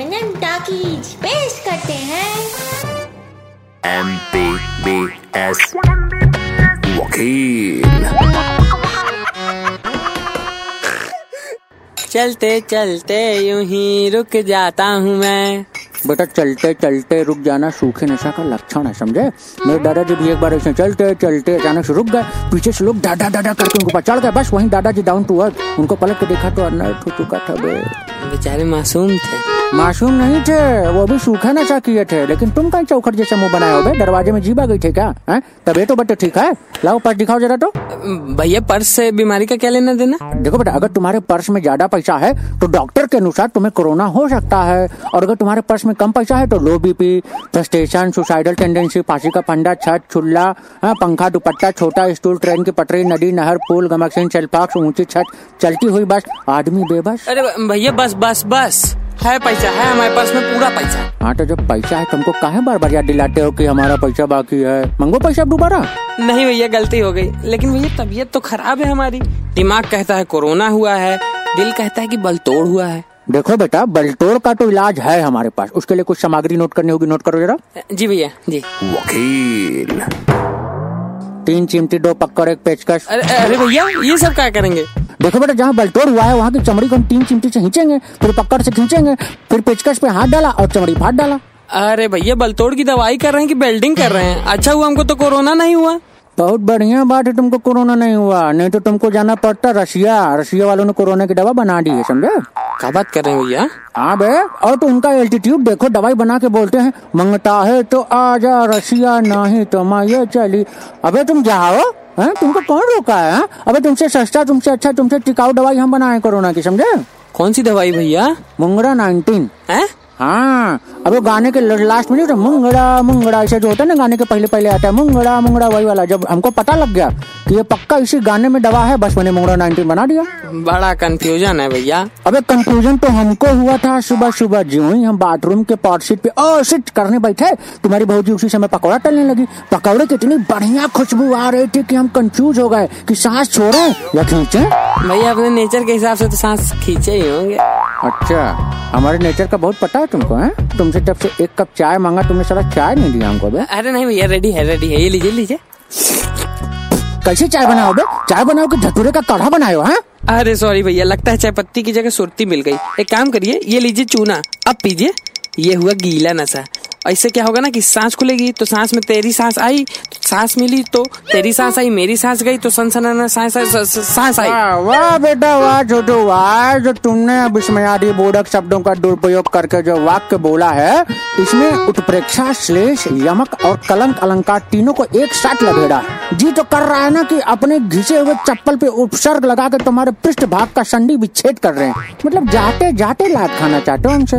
Talkies पेश करते हैं। एम पी बी एस वकील। चलते चलते यूँ ही रुक जाता हूँ मैं। बेटा चलते चलते रुक जाना सूखे नशा का लक्षण है समझे? मेरे दादाजी भी एक बार ऐसे चलते चलते अचानक से रुक गए। पीछे से लोग डाडा डाडा करके उनको चढ़ गए। बस वहीं दादाजी डाउन टू अर्थ उनको पलट के देखा तो अनर्थ हो चुका था बे। बेचारे मासूम थे। मासूम नहीं थे वो भी सूखा नशा किए थे। लेकिन तुम कहीं चौखट जैसा मुँह बनाए हो बे? दरवाजे में जीबा गई थे क्या? हैं? तबे तो बटे ठीक है। लाओ पास दिखाओ जरा तो। भैया पर्स से बीमारी का क्या लेना देना? देखो बेटा अगर तुम्हारे पर्स में ज़्यादा पैसा है तो डॉक्टर के अनुसार तुम्हें कोरोना हो सकता है। और अगर तुम्हारे पर्स में कम पैसा है तो low BP frustration suicidal tendency फांसी का फंडा छत छुल्ला हाँ, पंखा दुपट्टा छोटा स्टूल ट्रेन की पटरी नदी नहर पुल गमकसीन सेलफाक्स ऊँची छत चलती हुई बस आदमी बेबस। अरे भैया बस बस बस। है पैसा है हमारे पास में पूरा पैसा। हाँ तो जब पैसा है तुमको काहे बार बार याद दिलाते हो कि हमारा पैसा बाकी है? मंगो पैसा अब दोबारा। नहीं भैया गलती हो गई। लेकिन भैया तबीयत तो खराब है हमारी। दिमाग कहता है कोरोना हुआ है दिल कहता है कि बलतोड़ हुआ है। देखो बेटा बलतोड़ का तो इलाज है हमारे पास। उसके लिए कुछ सामग्री नोट करनी होगी नोट करो जरा। जी भैया जी। वकील। तीन चिमटी दो पक्कर एक पेचकस। अरे अरे भैया ये सब क्या करेंगे? देखो बेटा जहाँ बलतोड़ हुआ है वहाँ की चमड़ी को हम तीन चिमटी से खींचेंगे फिर पकड़ से खींचेंगे फिर पेचकस पे हाथ डाला और चमड़ी फाट डाला। अरे भैया बलतोड़ की दवाई कर रहे हैं कि बेल्डिंग कर रहे हैं? अच्छा हुआ हमको तो कोरोना नहीं हुआ। बहुत बढ़िया बात है तुमको कोरोना नहीं हुआ नहीं तो तुमको जाना पड़ता रशिया। रशिया वालों ने कोरोना की दवा बना दी है समझे? क्या बात कर रहे हैं भैया? हाँ बे और तो उनका एल्टीट्यूड देखो दवाई बना के बोलते हैं मंगता है तो आजा रशिया नहीं तो मैं ये चली। अबे तुम जाओ हैं तुमको कौन रोका है हैं? अबे तुमसे सस्ता तुमसे अच्छा तुमसे टिकाऊ दवाई हम बनाए कोरोना की समझे? कौन सी दवाई भैया? मुंगरा नाइनटीन। हैं? हाँ। अब वो गाने के लास्ट में मुंगड़ा मुंगड़ा ऐसे जो होता है ना गाने के पहले पहले आता है मुंगड़ा मुंगड़ा वही वाला जब हमको पता लग गया कि ये पक्का इसी गाने में दवा है बस मैंने मुंगड़ा नाइनटीन बना दिया। बड़ा कंफ्यूजन है भैया। अबे कंफ्यूजन तो हमको हुआ था सुबह सुबह जो ही हम बाथरूम के पॉट सीट पे ओ सिट करने बैठे तुम्हारी भौजी उसी समय पकौड़ा टलने लगी। पकौड़े की इतनी बढ़िया खुशबू आ रही थी कि हम कंफ्यूज हो गए कि सांस छोड़े या खींचे? भैया अपने नेचर के हिसाब से तो सांस खींचे ही होंगे। अच्छा हमारे नेचर का बहुत पता है तुमको है? तुमसे जब से एक कप चाय मांगा तुमने सारा चाय नहीं दिया हमको बे अरे नहीं भैया रेडी है रेडी है। ये लीजिए लीजिए। कैसे चाय बनाओ बे चाय बनाओ कि धतूरे का काढ़ा बनायो है अरे सॉरी भैया लगता है चाय पत्ती की जगह सुरती मिल गई। एक काम करिए ये लीजिए चूना। अब पीजिए ये हुआ गीला नशा। ऐसे क्या होगा ना कि सांस खुलेगी तो सांस में तेरी सांस आई सांस मिली तो तेरी सांस आई मेरी सांस गई तो सनसनाना सांस सांस आई। वाह बेटा वाह छोटू वाह जो तुमने आदि बोधक शब्दों का दुरुपयोग करके जो वाक्य बोला है इसमें उत्प्रेक्षा श्लेष यमक और कलंक अलंकार तीनों को एक साथ लगेगा जी तो कर रहा है ना कि अपने घिसे हुए चप्पल पे उपसर्ग लगा के तुम्हारे पृष्ठ भाग का संधि विच्छेद कर रहे हैं। मतलब जाते जाते लात खाना चाहते हो हमसे?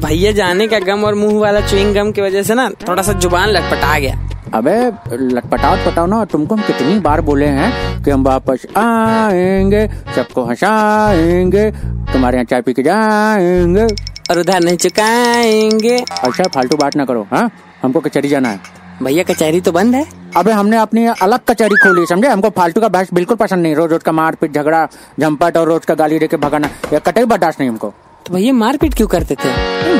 भैया जाने का गम और मुँह वाला च्युइंग गम की वजह से ना थोड़ा सा ज़ुबान लटपटा गया। अबे लटपटाओ पटाओ ना तुमको हम कितनी बार बोले हैं कि हम वापस आएँगे सबको हंसाएँगे तुम्हारे यहाँ चाय पी के जाएँगे। और उधार नहीं चुकाएँगे। अच्छा फालतू बात ना करो हाँ? हमको कचहरी जाना है। भैया कचहरी तो बंद है। अबे हमने अपनी अलग कचहरी खोली समझे? हमको फालतू का बहस बिल्कुल पसंद नहीं रोज रोज का मारपीट झगड़ा झंपट और रोज का गाली दे के भगाना ये कतई बर्दाश्त नहीं हमको। तो भैया मारपीट क्यों करते थे?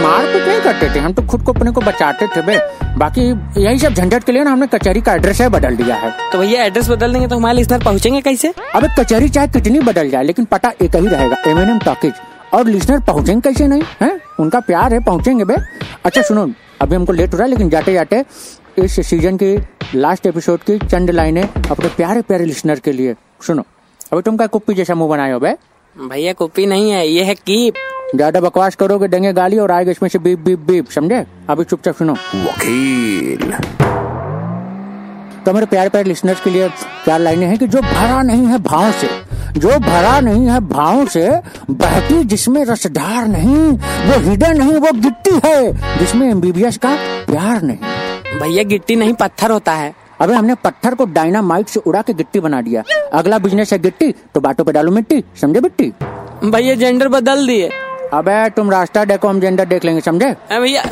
मारपीट नहीं करते थे। हम तो खुद को अपने को बचाते थे बे। बाकी यही सब झंझट के लिए ना हमने कचहरी का एड्रेस है बदल दिया है। तो भैया एड्रेस बदल देंगे तो हमारे लिस्नर पहुँचेंगे कैसे? अबे कचहरी चाहे कितनी बदल जाए लेकिन पता एक ही रहेगा एम एन एम टॉकीज। और लिसनर पहुँचेंगे कैसे नहीं है? उनका प्यार है पहुँचेंगे बे। अच्छा सुनो अभी हमको लेट हो रहा है लेकिन जाते जाते इस सीज़न की लास्ट एपिसोड की चंद लाइनें अपने प्यारे प्यारे लिसनर के लिए। सुनो अभी तुम क्या कुप्पी जैसा मुँह बनाए हो बे? भैया कॉपी नहीं है ये है कीप। ज़्यादा बकवास करोगे देंगे गाली और आएगा इसमें से बीप बीप बीप समझे? अभी चुपचाप सुनो। वकील। तो मेरे प्यारे प्यारे लिसनर्स के लिए चार लाइनें हैं कि जो भरा नहीं है भाव से जो भरा नहीं है भाव से बहती जिसमें रसधार नहीं वो हृदय नहीं वो गिट्टी है जिसमें एमबीबीएस का प्यार नहीं। भैया गिट्टी नहीं पत्थर होता है। अबे हमने पत्थर को डायनामाइट से उड़ा के गिट्टी बना दिया। अगला बिज़नेस है गिट्टी तो बाटों पे डालो मिट्टी समझे बिट्टी? भैया जेंडर बदल दिए। अबे तुम रास्ता देखो हम जेंडर देख लेंगे समझे? भैया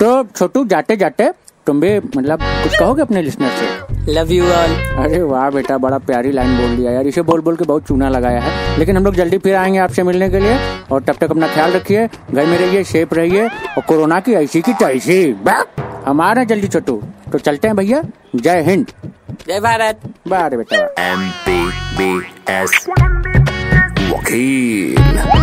तो छोटू जाते जाते तुम भी मतलब कुछ कहोगे अपने लिसनर से? लव यू ऑल अरे वाह बेटा बड़ा प्यारी लाइन बोल दिया यार। इसे बोल बोल के बहुत चूना लगाया है। लेकिन हम लोग जल्दी फिर आएँगे आपसे मिलने के लिए और तब तक अपना ख्याल रखिए घर में रहिए सेफ़ रहिए और कोरोना की ऐसी की तैसी। हम आ रहे हैं जल्दी छोटू। तो चलते हैं भैया। जय हिंद। जय भारत। बाय बेटा। एम पी बी एस वकील।